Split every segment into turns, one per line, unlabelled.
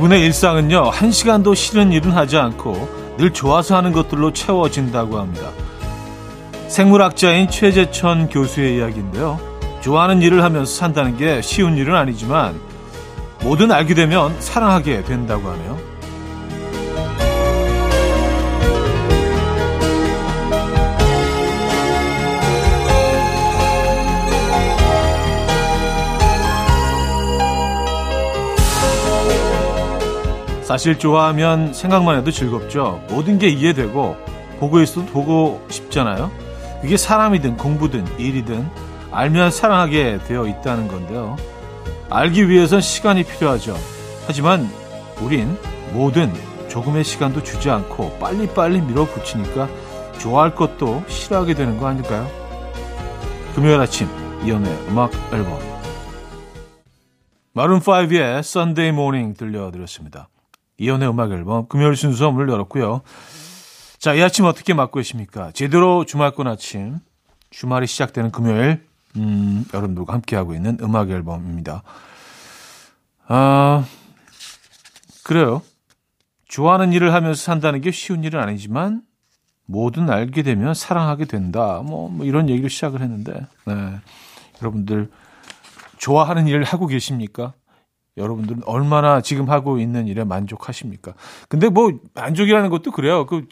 이분의 일상은요, 한 시간도 싫은 일은 하지 않고 늘 좋아서 하는 것들로 채워진다고 합니다. 생물학자인 최재천 교수의 이야기인데요. 좋아하는 일을 하면서 산다는 게 쉬운 일은 아니지만 뭐든 알게 되면 사랑하게 된다고 하네요. 사실 좋아하면 생각만 해도 즐겁죠. 모든 게 이해되고 보고 있어도 보고 싶잖아요. 그게 사람이든 공부든 일이든 알면 사랑하게 되어 있다는 건데요. 알기 위해선 시간이 필요하죠. 하지만 우린 뭐든 조금의 시간도 주지 않고 빨리빨리 밀어붙이니까 좋아할 것도 싫어하게 되는 거 아닐까요? 금요일 아침 이연의 음악 앨범 마룬5의 Sunday Morning 들려드렸습니다. 이연의 음악 앨범 금요일 순서 문을 열었고요. 자, 이 아침 어떻게 맞고 계십니까? 제대로 주말권 아침, 주말이 시작되는 금요일, 음, 여러분들과 함께하고 있는 음악 앨범입니다. 아, 그래요. 좋아하는 일을 하면서 산다는 게 쉬운 일은 아니지만, 뭐든 알게 되면 사랑하게 된다. 뭐, 뭐 이런 얘기를 시작을 했는데, 네. 여러분들, 좋아하는 일을 하고 계십니까? 여러분들은 얼마나 지금 하고 있는 일에 만족하십니까? 근데 뭐 만족이라는 것도 그래요. 그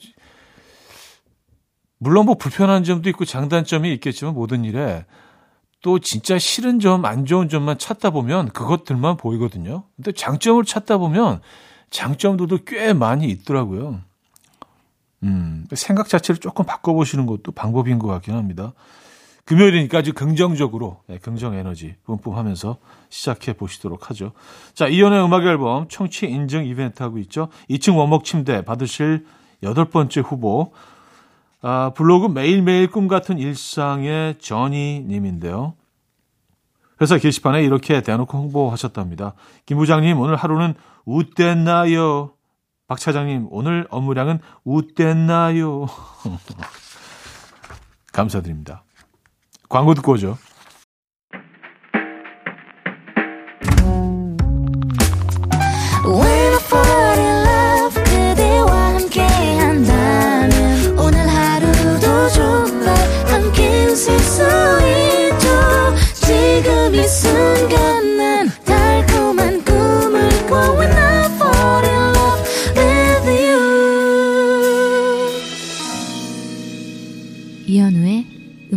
물론 뭐 불편한 점도 있고 장단점이 있겠지만 모든 일에 또 진짜 싫은 점, 안 좋은 점만 찾다 보면 그것들만 보이거든요. 근데 장점을 찾다 보면 장점들도 꽤 많이 있더라고요. 음, 생각 자체를 조금 바꿔보시는 것도 방법인 것 같긴 합니다. 금요일이니까 아주 긍정적으로 네, 긍정 에너지 뿜뿜하면서 시작해 보시도록 하죠. 자, 이연의 음악 앨범 청취 인증 이벤트 하고 있죠. 2층 원목 침대 받으실 여덟 번째 후보 아, 블로그 매일매일 꿈 같은 일상의 전희 님인데요. 회사 게시판에 이렇게 대놓고 홍보하셨답니다. 김 부장님 오늘 하루는 웃댔나요? 박 차장님 오늘 업무량은 웃댔나요? 감사드립니다. 광고 듣고 오죠.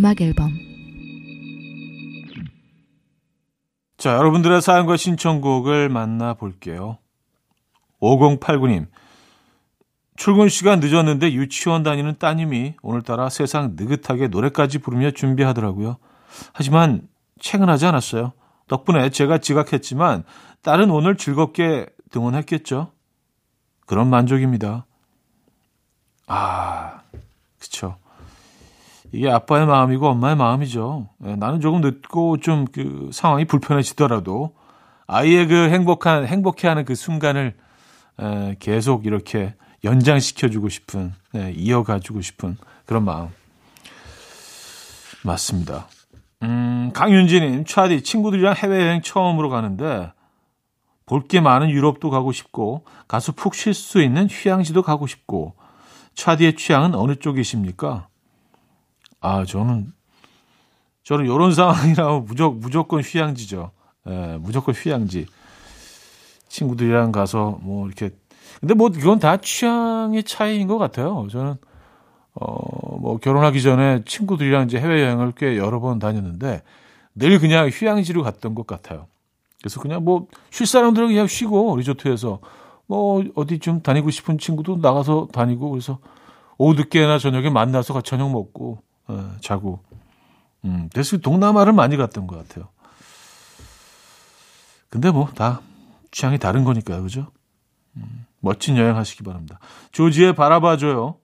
음악 앨범
자, 여러분들의 사연과 신청곡을 만나볼게요. 5089님. 출근 시간 늦었는데 유치원 다니는 따님이 오늘따라 세상 느긋하게 노래까지 부르며 준비하더라고요. 하지만 퇴근하지 않았어요. 덕분에 제가 지각했지만 딸은 오늘 즐겁게 등원했겠죠. 그런 만족입니다. 아, 그쵸. 이게 아빠의 마음이고 엄마의 마음이죠. 예, 나는 조금 늦고 좀 그 상황이 불편해지더라도 아이의 그 행복한 행복해하는 그 순간을 에, 계속 이렇게 연장시켜주고 싶은 예, 이어가주고 싶은 그런 마음 맞습니다. 음, 강윤지님, 차디 친구들이랑 해외여행 처음으로 가는데 볼 게 많은 유럽도 가고 싶고 가서 푹 쉴 수 있는 휴양지도 가고 싶고 차디의 취향은 어느 쪽이십니까? 아, 저는, 저는 이런 상황이라면 무조건, 무조건 휴양지죠. 예, 무조건 휴양지. 친구들이랑 가서 뭐 이렇게. 근데 뭐 이건 다 취향의 차이인 것 같아요. 저는, 어, 뭐 결혼하기 전에 친구들이랑 이제 해외여행을 꽤 여러 번 다녔는데 늘 그냥 휴양지로 갔던 것 같아요. 그래서 그냥 뭐 쉴 사람들은 그냥 쉬고 리조트에서 뭐 어디 좀 다니고 싶은 친구도 나가서 다니고 그래서 오후 늦게나 저녁에 만나서 같이 저녁 먹고 어, 자고. 음, 그래서 동남아를 많이 갔던 것 같아요. 근데 뭐 다 취향이 다른 거니까요, 그죠? 음, 멋진 여행 하시기 바랍니다. 조지의 바라봐줘요.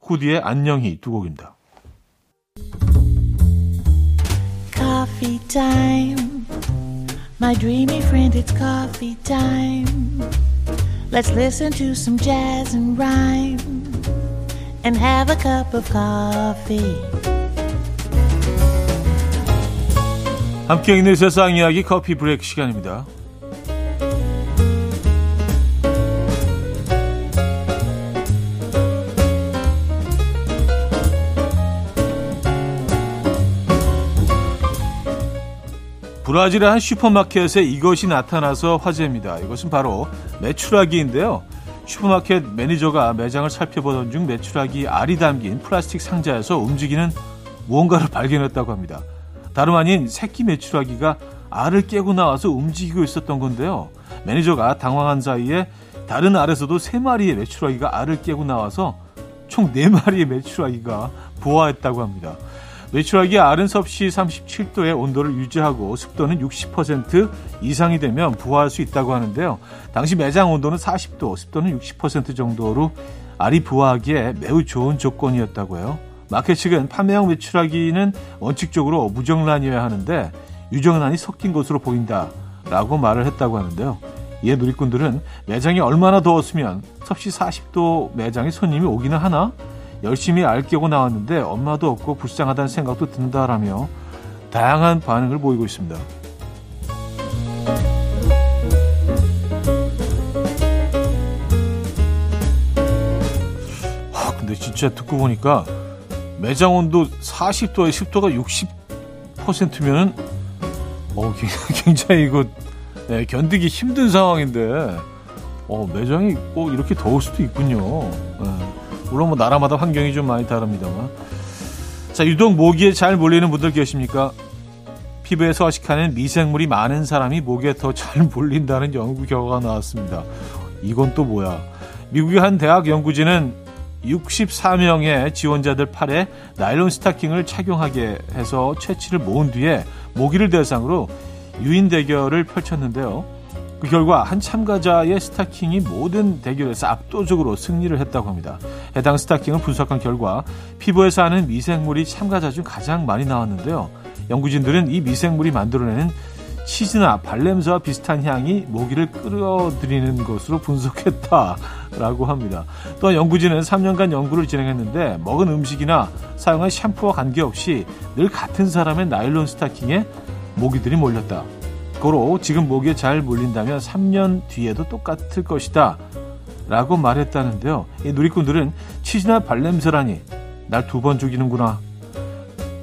후디의 안녕히 두 곡입니다. Coffee. My dreamy friend, it's coffee time. Let's listen to some jazz and rhyme and have a cup of coffee. 함께 있는 세상 이야기 커피 브레이크 시간입니다. 브라질의 한 슈퍼마켓에 이것이 나타나서 화제입니다. 이것은 바로 메추라기인데요. 슈퍼마켓 매니저가 매장을 살펴보던 중 메추라기 알이 담긴 플라스틱 상자에서 움직이는 무언가를 발견했다고 합니다. 다름 아닌 새끼 메추라기가 알을 깨고 나와서 움직이고 있었던 건데요. 매니저가 당황한 사이에 다른 알에서도 세 마리의 메추라기가 알을 깨고 나와서 총 네 마리의 메추라기가 부화했다고 합니다. 메추라기 알은 섭씨 37도의 온도를 유지하고 습도는 60% 이상이 되면 부화할 수 있다고 하는데요. 당시 매장 온도는 40도, 습도는 60% 정도로 알이 부화하기에 매우 좋은 조건이었다고 해요. 마켓 측은 판매형 메추라기는 원칙적으로 무정란이어야 하는데 유정란이 섞인 것으로 보인다라고 말을 했다고 하는데요. 이에 누리꾼들은 매장이 얼마나 더웠으면 섭씨 40도 매장에 손님이 오기는 하나 열심히 알 깨고 나왔는데 엄마도 없고 불쌍하다는 생각도 든다라며 다양한 반응을 보이고 있습니다. 아, 근데 진짜 듣고 보니까 매장 온도 40도에 습도가 60%면은 어, 굉장히 이거 네, 견디기 힘든 상황인데 어, 매장이 꼭 이렇게 더울 수도 있군요. 네. 물론 뭐 나라마다 환경이 좀 많이 다릅니다만. 자, 유독 모기에 잘 몰리는 분들 계십니까? 피부에 서식하는 미생물이 많은 사람이 모기에 더 잘 몰린다는 연구 결과가 나왔습니다. 이건 또 뭐야? 미국의 한 대학 연구진은 64명의 지원자들 팔에 나일론 스타킹을 착용하게 해서 채취를 모은 뒤에 모기를 대상으로 유인 대결을 펼쳤는데요. 그 결과 한 참가자의 스타킹이 모든 대결에서 압도적으로 승리를 했다고 합니다. 해당 스타킹을 분석한 결과 피부에서 하는 미생물이 참가자 중 가장 많이 나왔는데요. 연구진들은 이 미생물이 만들어내는 치즈나 발냄새와 비슷한 향이 모기를 끌어들이는 것으로 분석했다라고 합니다. 또한 연구진은 3년간 연구를 진행했는데 먹은 음식이나 사용한 샴푸와 관계없이 늘 같은 사람의 나일론 스타킹에 모기들이 몰렸다. 고로 지금 모기에 잘 물린다면 3년 뒤에도 똑같을 것이다. 라고 말했다는데요. 이 누리꾼들은 치즈나 발냄새라니 날 두 번 죽이는구나.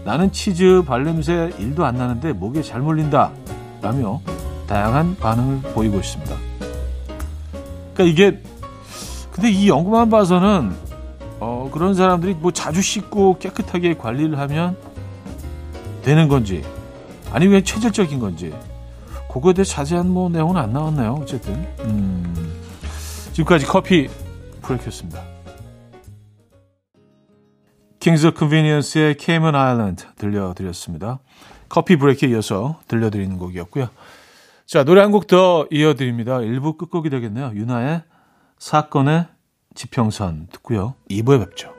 나는 치즈 발냄새 일도 안 나는데 모기에 잘 물린다. 라며 다양한 반응을 보이고 있습니다. 그러니까 이게 근데 이 연구만 봐서는 어, 그런 사람들이 뭐 자주 씻고 깨끗하게 관리를 하면 되는 건지 아니면 체질적인 건지 그거에 대해 자세한 뭐 내용은 안 나왔나요? 어쨌든 음, 지금까지 커피 브레이크였습니다. Kings of Convenience의 Cayman Islands 들려드렸습니다. 커피 브레이크에 이어서 들려드리는 곡이었고요. 자 노래 한 곡 더 이어드립니다. 1부 끝곡이 되겠네요. 유나의 사건의 지평선 듣고요. 2부에 뵙죠.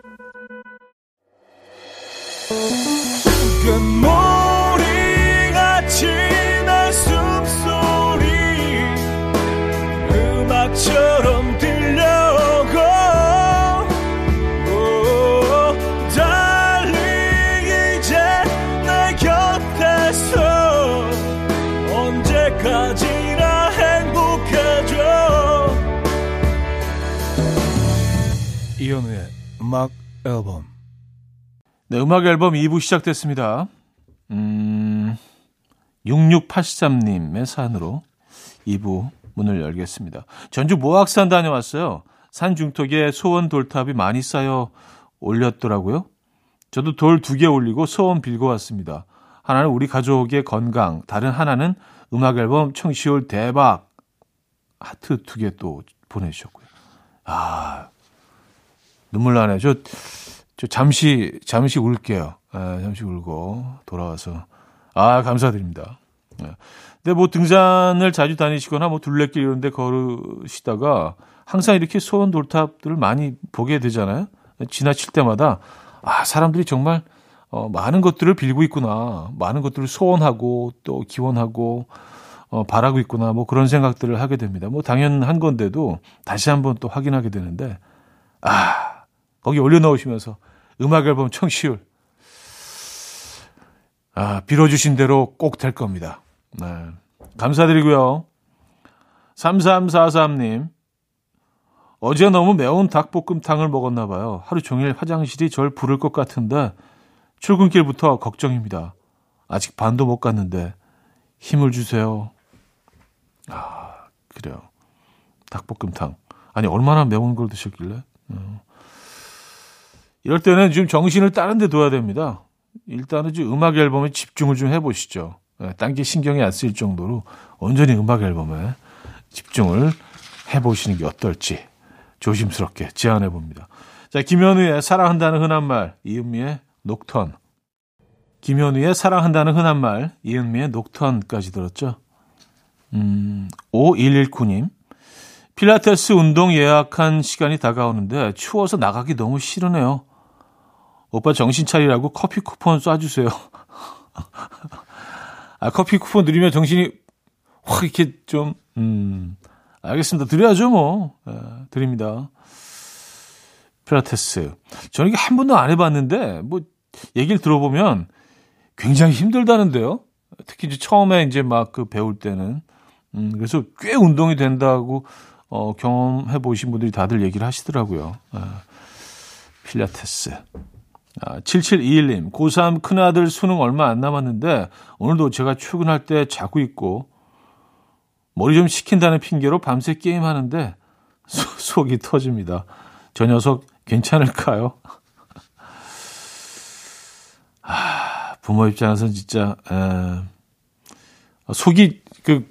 음악 앨범 네, 음악 앨범 2부 시작됐습니다. 음, 6683님의 사연으로 2부 문을 열겠습니다. 전주 모악산 다녀왔어요. 산 중턱에 소원 돌탑이 많이 쌓여 올렸더라고요. 저도 돌 두 개 올리고 소원 빌고 왔습니다. 하나는 우리 가족의 건강, 다른 하나는 음악 앨범 청취율 대박 하트 두 개 또 보내주셨고요. 아 눈물 나네. 저, 저 잠시 잠시 울게요. 아, 잠시 울고 돌아와서 아 감사드립니다. 네. 근데 뭐 등산을 자주 다니시거나 뭐 둘레길 이런 데 걸으시다가 항상 이렇게 소원 돌탑들을 많이 보게 되잖아요. 지나칠 때마다 아, 사람들이 정말 어, 많은 것들을 빌고 있구나. 많은 것들을 소원하고 또 기원하고 어, 바라고 있구나. 뭐 그런 생각들을 하게 됩니다. 뭐 당연한 건데도 다시 한번 또 확인하게 되는데 아, 거기 올려놓으시면서 음악 앨범 청취율 아, 빌어주신 대로 꼭 될 겁니다. 네. 감사드리고요. 3343님. 어제 너무 매운 닭볶음탕을 먹었나 봐요. 하루 종일 화장실이 절 부를 것 같은데 출근길부터 걱정입니다. 아직 반도 못 갔는데 힘을 주세요. 아, 그래요. 닭볶음탕. 아니, 얼마나 매운 걸 드셨길래? 어. 이럴 때는 좀 정신을 다른 데 둬야 됩니다. 일단은 좀 음악 앨범에 집중을 좀 해보시죠. 예, 딴게 신경이 안 쓰일 정도로 온전히 음악 앨범에 집중을 해보시는 게 어떨지 조심스럽게 제안해 봅니다. 자, 김현우의 사랑한다는 흔한 말, 이은미의 녹턴. 김현우의 사랑한다는 흔한 말, 이은미의 녹턴까지 들었죠. 음, 5119님. 필라테스 운동 예약한 시간이 다가오는데 추워서 나가기 너무 싫으네요. 오빠 정신 차리라고 커피 쿠폰 쏴주세요. 아, 커피 쿠폰 드리면 정신이 확 이렇게 좀, 음, 알겠습니다. 드려야죠, 뭐. 예, 드립니다. 필라테스. 저는 이게 한 번도 안 해봤는데, 뭐, 얘기를 들어보면 굉장히 힘들다는데요. 특히 이제 처음에 이제 막 그 배울 때는. 음, 그래서 꽤 운동이 된다고, 어, 경험해 보신 분들이 다들 얘기를 하시더라고요. 아, 필라테스. 아, 7721님, 고3 큰아들 수능 얼마 안 남았는데, 오늘도 제가 출근할 때 자고 있고, 머리 좀 식힌다는 핑계로 밤새 게임하는데, 소, 속이 터집니다. 저 녀석 괜찮을까요? 아, 부모 입장에서는 진짜, 에, 속이, 그,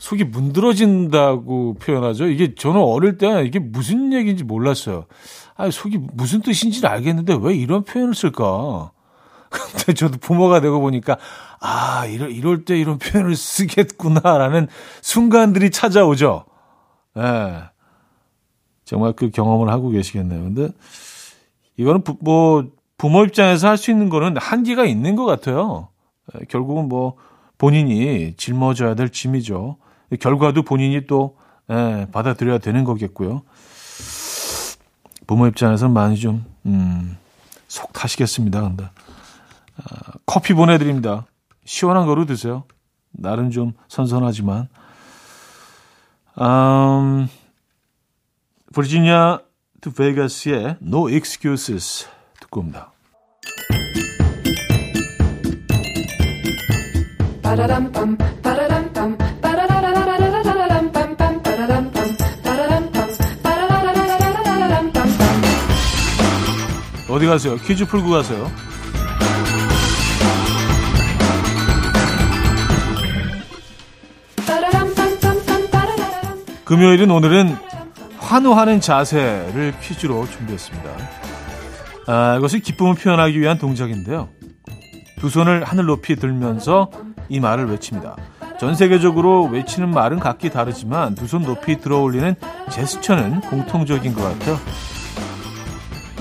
속이 문드러진다고 표현하죠. 이게 저는 어릴 때 이게 무슨 얘기인지 몰랐어요. 아, 속이 무슨 뜻인지는 알겠는데 왜 이런 표현을 쓸까? 근데 저도 부모가 되고 보니까 아, 이럴, 이럴 때 이런 표현을 쓰겠구나라는 순간들이 찾아오죠. 예. 네. 정말 그 경험을 하고 계시겠네요. 근데 이거는 부, 뭐 부모 입장에서 할 수 있는 거는 한계가 있는 것 같아요. 예, 결국은 뭐 본인이 짊어져야 될 짐이죠. 결과도 본인이 또 예, 받아들여야 되는 거겠고요. 부모 입장에서는 많이 좀, 음, 속 타시겠습니다. 근데. 아, 커피 보내드립니다. 시원한 거로 드세요. 날은 좀 선선하지만. 음, 버지니아 투 베가스의 No Excuses 듣고 옵니다. 어디 가세요? 퀴즈 풀고 가세요. 금요일은 오늘은 환호하는 자세를 퀴즈로 준비했습니다. 아, 이것은 기쁨을 표현하기 위한 동작인데요. 두 손을 하늘 높이 들면서 이 말을 외칩니다. 전 세계적으로 외치는 말은 각기 다르지만 두 손 높이 들어 올리는 제스처는 공통적인 것 같아요.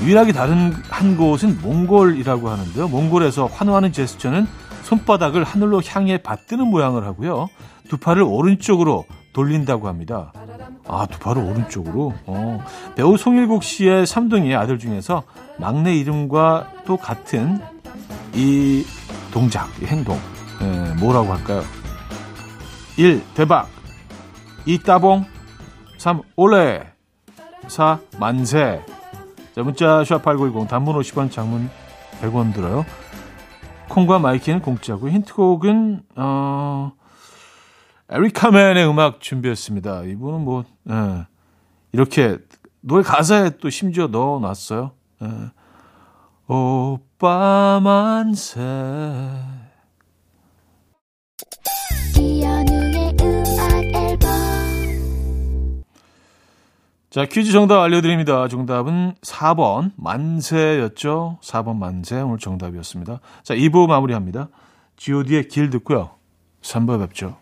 유일하게 다른 한 곳은 몽골이라고 하는데요. 몽골에서 환호하는 제스처는 손바닥을 하늘로 향해 받드는 모양을 하고요. 두 팔을 오른쪽으로 돌린다고 합니다. 아, 두 팔을 오른쪽으로? 어. 배우 송일국 씨의 삼둥이 아들 중에서 막내 이름과 또 같은 이 동작, 이 행동, 예, 뭐라고 할까요? 1. 대박 2. 따봉 3. 올레 4. 만세 자, 문자 샵8910 단문 50원 장문 100원 들어요. 콩과 마이K는 공짜고 힌트곡은 어 에리카맨의 음악 준비했습니다. 이분은 뭐 예, 이렇게 노래 가사에 또 심지어 넣어놨어요. 예. 오빠 만세 자, 퀴즈 정답 알려드립니다. 정답은 4번 만세였죠. 4번 만세 오늘 정답이었습니다. 자, 2부 마무리합니다. god의 길 듣고요. 3부 뵙죠.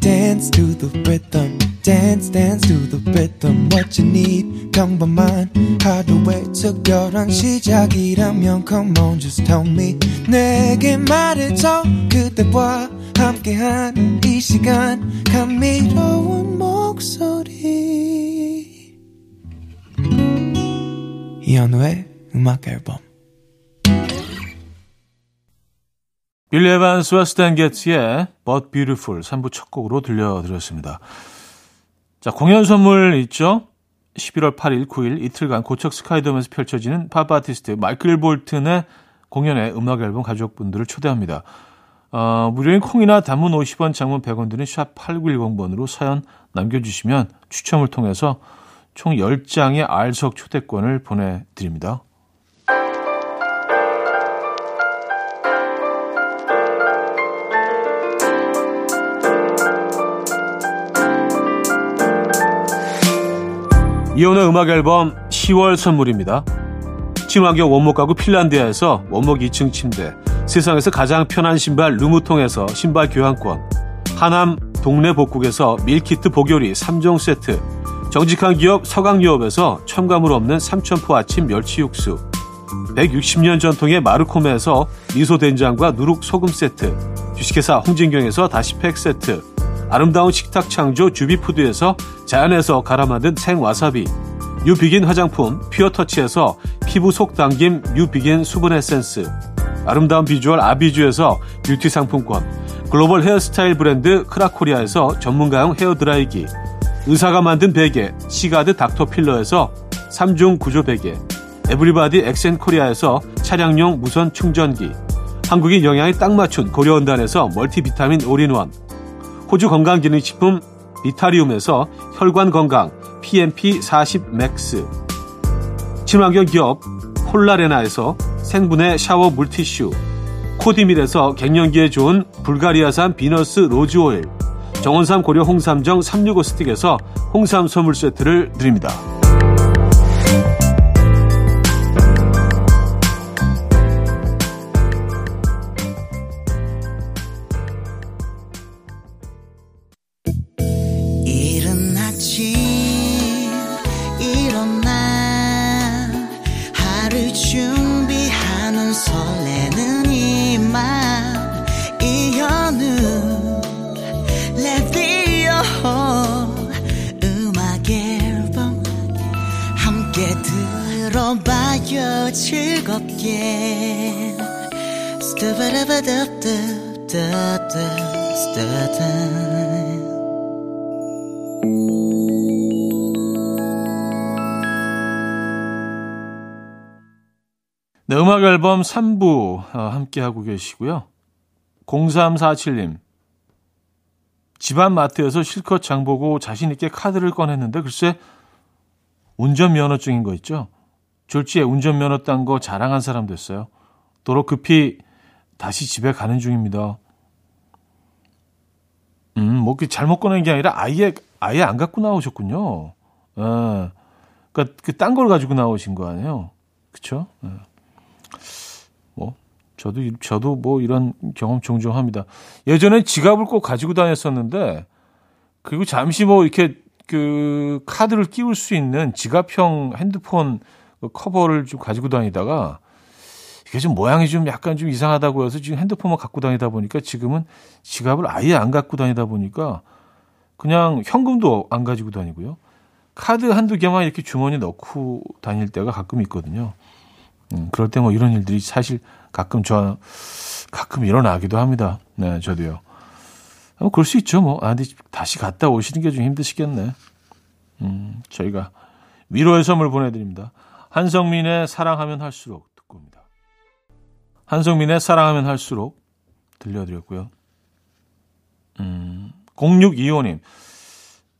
Dance to the rhythm. dance dance to the rhythm what you need 평범한 하루의 특별한 시작이라면 come on just tell me 내게 말해줘 그대와 함께한 이 시간 감미로운 목소리 이현우의 음악 앨범 빌리 에반스와 스탠 게츠의 But Beautiful 3부 첫 곡으로 들려드렸습니다. 자, 공연 선물 있죠? 11월 8일, 9일 이틀간 고척 스카이돔에서 펼쳐지는 팝 아티스트 마이클 볼튼의 공연에 음악 앨범 가족분들을 초대합니다. 어, 무료인 콩이나 단문 50원, 장문 100원 드는 샵 8910번으로 사연 남겨주시면 추첨을 통해서 총 10장의 알석 초대권을 보내드립니다. 이혼의 음악 앨범 10월 선물입니다. 친환경 원목 가구 핀란드에서 원목 2층 침대, 세상에서 가장 편한 신발 르무통에서 신발 교환권, 하남 동네 복국에서 밀키트 복요리 3종 세트, 정직한 기업 서강유업에서 첨가물 없는 삼천포 아침 멸치 육수, 160년 전통의 마르코메에서 미소 된장과 누룩 소금 세트, 주식회사 홍진경에서 다시팩 세트, 아름다운 식탁 창조 주비푸드에서 자연에서 갈아 만든 생와사비, 뉴비긴 화장품 퓨어터치에서 피부 속 당김 뉴비긴 수분 에센스, 아름다운 비주얼 아비주에서 뷰티 상품권, 글로벌 헤어스타일 브랜드 크라코리아에서 전문가용 헤어드라이기, 의사가 만든 베개 시가드 닥터필러에서 3중 구조 베개, 에브리바디 엑센코리아에서 차량용 무선 충전기, 한국인 영양에 딱 맞춘 고려원단에서 멀티비타민 올인원, 호주 건강기능식품 비타리움에서 혈관 건강 PMP40 맥스, 친환경 기업 폴라레나에서 생분해 샤워 물티슈, 코디밀에서 갱년기에 좋은 불가리아산 비너스 로즈오일, 정원삼 고려 홍삼정 365 스틱에서 홍삼 선물 세트를 드립니다.
즐겁게
네, 음악 앨범 3부 어, 함께하고 계시고요. 0347님. 집안 마트에서 실컷 장보고 자신있게 카드를 꺼냈는데 글쎄 운전면허증인 거 있죠? 졸지에 운전면허 딴 거 자랑한 사람 됐어요. 도로 급히 다시 집에 가는 중입니다. 음, 뭐, 그 잘못 꺼낸 게 아니라 아예, 아예 안 갖고 나오셨군요. 예. 그니까, 그, 딴 걸 가지고 나오신 거 아니에요? 그쵸? 예. 뭐, 저도, 저도 뭐 이런 경험 종종 합니다. 예전에 지갑을 꼭 가지고 다녔었는데, 그리고 잠시 뭐 이렇게 그 카드를 끼울 수 있는 지갑형 핸드폰 그 커버를 좀 가지고 다니다가 이게 좀 모양이 좀 약간 좀 이상하다고 해서 지금 핸드폰만 갖고 다니다 보니까 지금은 지갑을 아예 안 갖고 다니다 보니까 그냥 현금도 안 가지고 다니고요. 카드 한두 개만 이렇게 주머니 넣고 다닐 때가 가끔 있거든요. 음, 그럴 때 뭐 이런 일들이 사실 가끔 저 가끔 일어나기도 합니다. 네, 저도요. 어, 그럴 수 있죠, 뭐. 아, 근데 다시 갔다 오시는 게 좀 힘드시겠네. 음, 저희가 위로의 선물 보내드립니다. 한성민의 사랑하면 할수록 듣고 옵니다. 한성민의 사랑하면 할수록 들려드렸고요. 음, 0625님.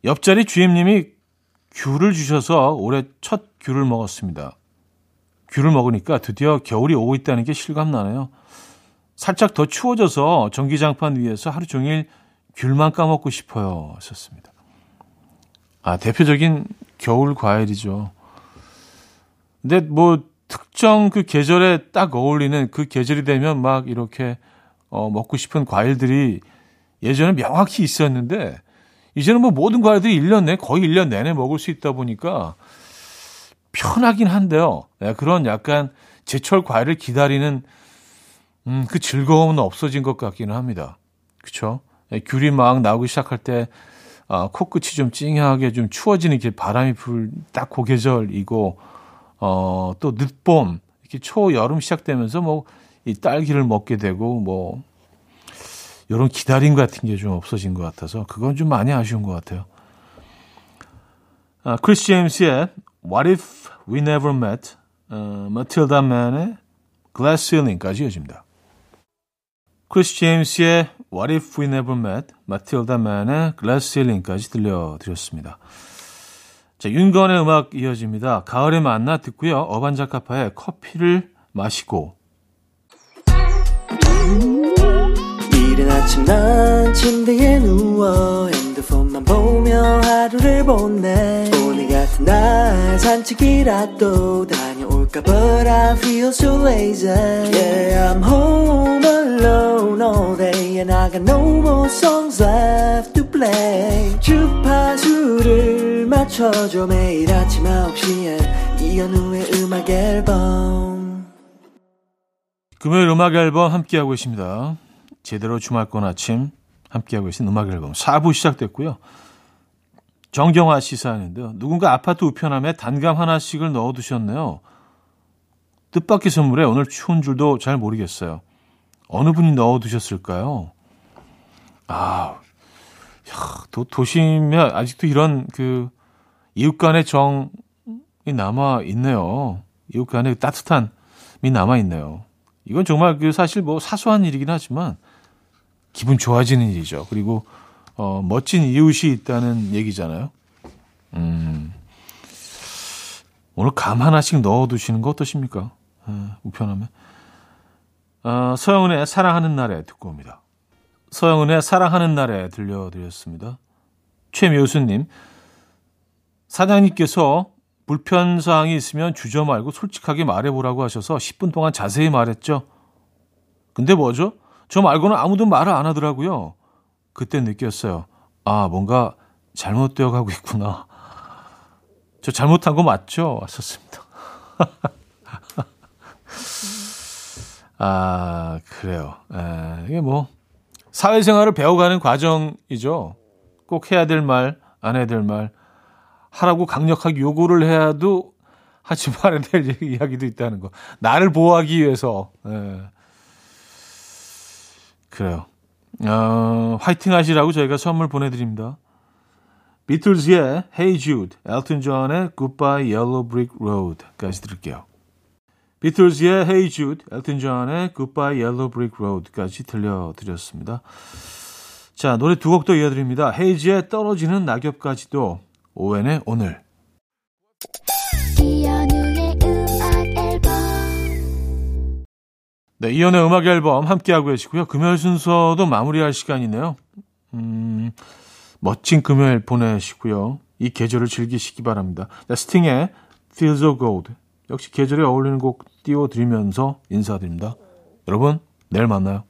옆자리 주임님이 귤을 주셔서 올해 첫 귤을 먹었습니다. 귤을 먹으니까 드디어 겨울이 오고 있다는 게 실감나네요. 살짝 더 추워져서 전기장판 위에서 하루 종일 귤만 까먹고 싶어요. 하셨습니다. 아, 대표적인 겨울 과일이죠. 근데 뭐 특정 그 계절에 딱 어울리는 그 계절이 되면 막 이렇게 어 먹고 싶은 과일들이 예전에 명확히 있었는데 이제는 뭐 모든 과일들이 1년 내 거의 1년 내내 먹을 수 있다 보니까 편하긴 한데요. 네, 그런 약간 제철 과일을 기다리는 음, 그 즐거움은 없어진 것 같기는 합니다. 네, 귤이 막 나오기 시작할 때 아, 코끝이 좀 찡하게 좀 추워지는 게 바람이 불딱그 계절이고 어, 또 늦봄, 이렇게 초여름 시작되면서 뭐, 이 딸기를 먹게 되고, 뭐, 이런 기다림 같은 게 좀 없어진 것 같아서, 그건 좀 많이 아쉬운 것 같아요. 아, 크리스 제임스의 What If We Never Met, 어, 마틸다 맨의 Glass Ceiling까지 이어집니다. 크리스 제임스의 What If We Never Met, 마틸다 맨의 Glass Ceiling까지 들려드렸습니다. 자, 윤건의 음악 이어집니다. 가을에 만나 듣고요. 어반자카파의 커피를 마시고
이른 아침 난 침대에 누워 핸드폰만 보며 하루를 보내 오늘 같은 날 산책이라도 다 녀올까 But I feel so lazy Yeah I'm home alone all day And I got no more songs left to play 주파수를 맞춰줘 매일 아침 9시에 이현우의 음악 앨범
금요일 음악 앨범 함께하고 있습니다. 제대로 주말권 아침 함께하고 계신 음악 앨범 4부 시작됐고요. 정경화 씨 사연인데요. 누군가 아파트 우편함에 단감 하나씩을 넣어두셨네요. 뜻밖의 선물에 오늘 추운 줄도 잘 모르겠어요. 어느 분이 넣어두셨을까요? 아, 야, 도, 도심에 아직도 이런 그 이웃 간의 정이 남아 있네요. 이웃 간의 따뜻함이 남아 있네요. 이건 정말 그 사실 뭐 사소한 일이긴 하지만 기분 좋아지는 일이죠. 그리고 어, 멋진 이웃이 있다는 얘기잖아요. 음, 오늘 감 하나씩 넣어 두시는 거 어떠십니까? 어, 우편함에. 어, 서영은의 사랑하는 날에 듣고 옵니다. 서영은의 사랑하는 날에 들려드렸습니다. 최묘수님, 사장님께서 불편사항이 있으면 주저 말고 솔직하게 말해보라고 하셔서 10분 동안 자세히 말했죠. 근데 뭐죠? 저 말고는 아무도 말을 안 하더라고요. 그때 느꼈어요. 아, 뭔가 잘못되어 가고 있구나. 저 잘못한 거 맞죠? 왔었습니다. 아, 그래요. 에, 이게 뭐, 사회생활을 배워가는 과정이죠. 꼭 해야 될 말, 안 해야 될 말, 하라고 강력하게 요구를 해야도 하지 말아야 될 이야기도 있다는 거. 나를 보호하기 위해서. 에. 그래요. 어, 화이팅 하시라고 저희가 선물 보내드립니다. 비틀즈의 Hey Jude, 엘튼 존의 Goodbye Yellow Brick Road까지 들을게요. 비틀즈의 Hey Jude, 엘튼 존의 Goodbye Yellow Brick Road까지 들려드렸습니다. 자, 노래 두곡더 이어드립니다. 헤이지의 떨어지는 낙엽까지도, 오웬의 오늘.
이현우의 음악 앨범
네, 이연의 음악 앨범 함께하고 계시고요. 금요일 순서도 마무리할 시간이네요. 음, 멋진 금요일 보내시고요. 이 계절을 즐기시기 바랍니다. 네, 스팅의 Feels of Gold. 역시 계절에 어울리는 곡 띄워드리면서 인사드립니다. 여러분, 내일 만나요.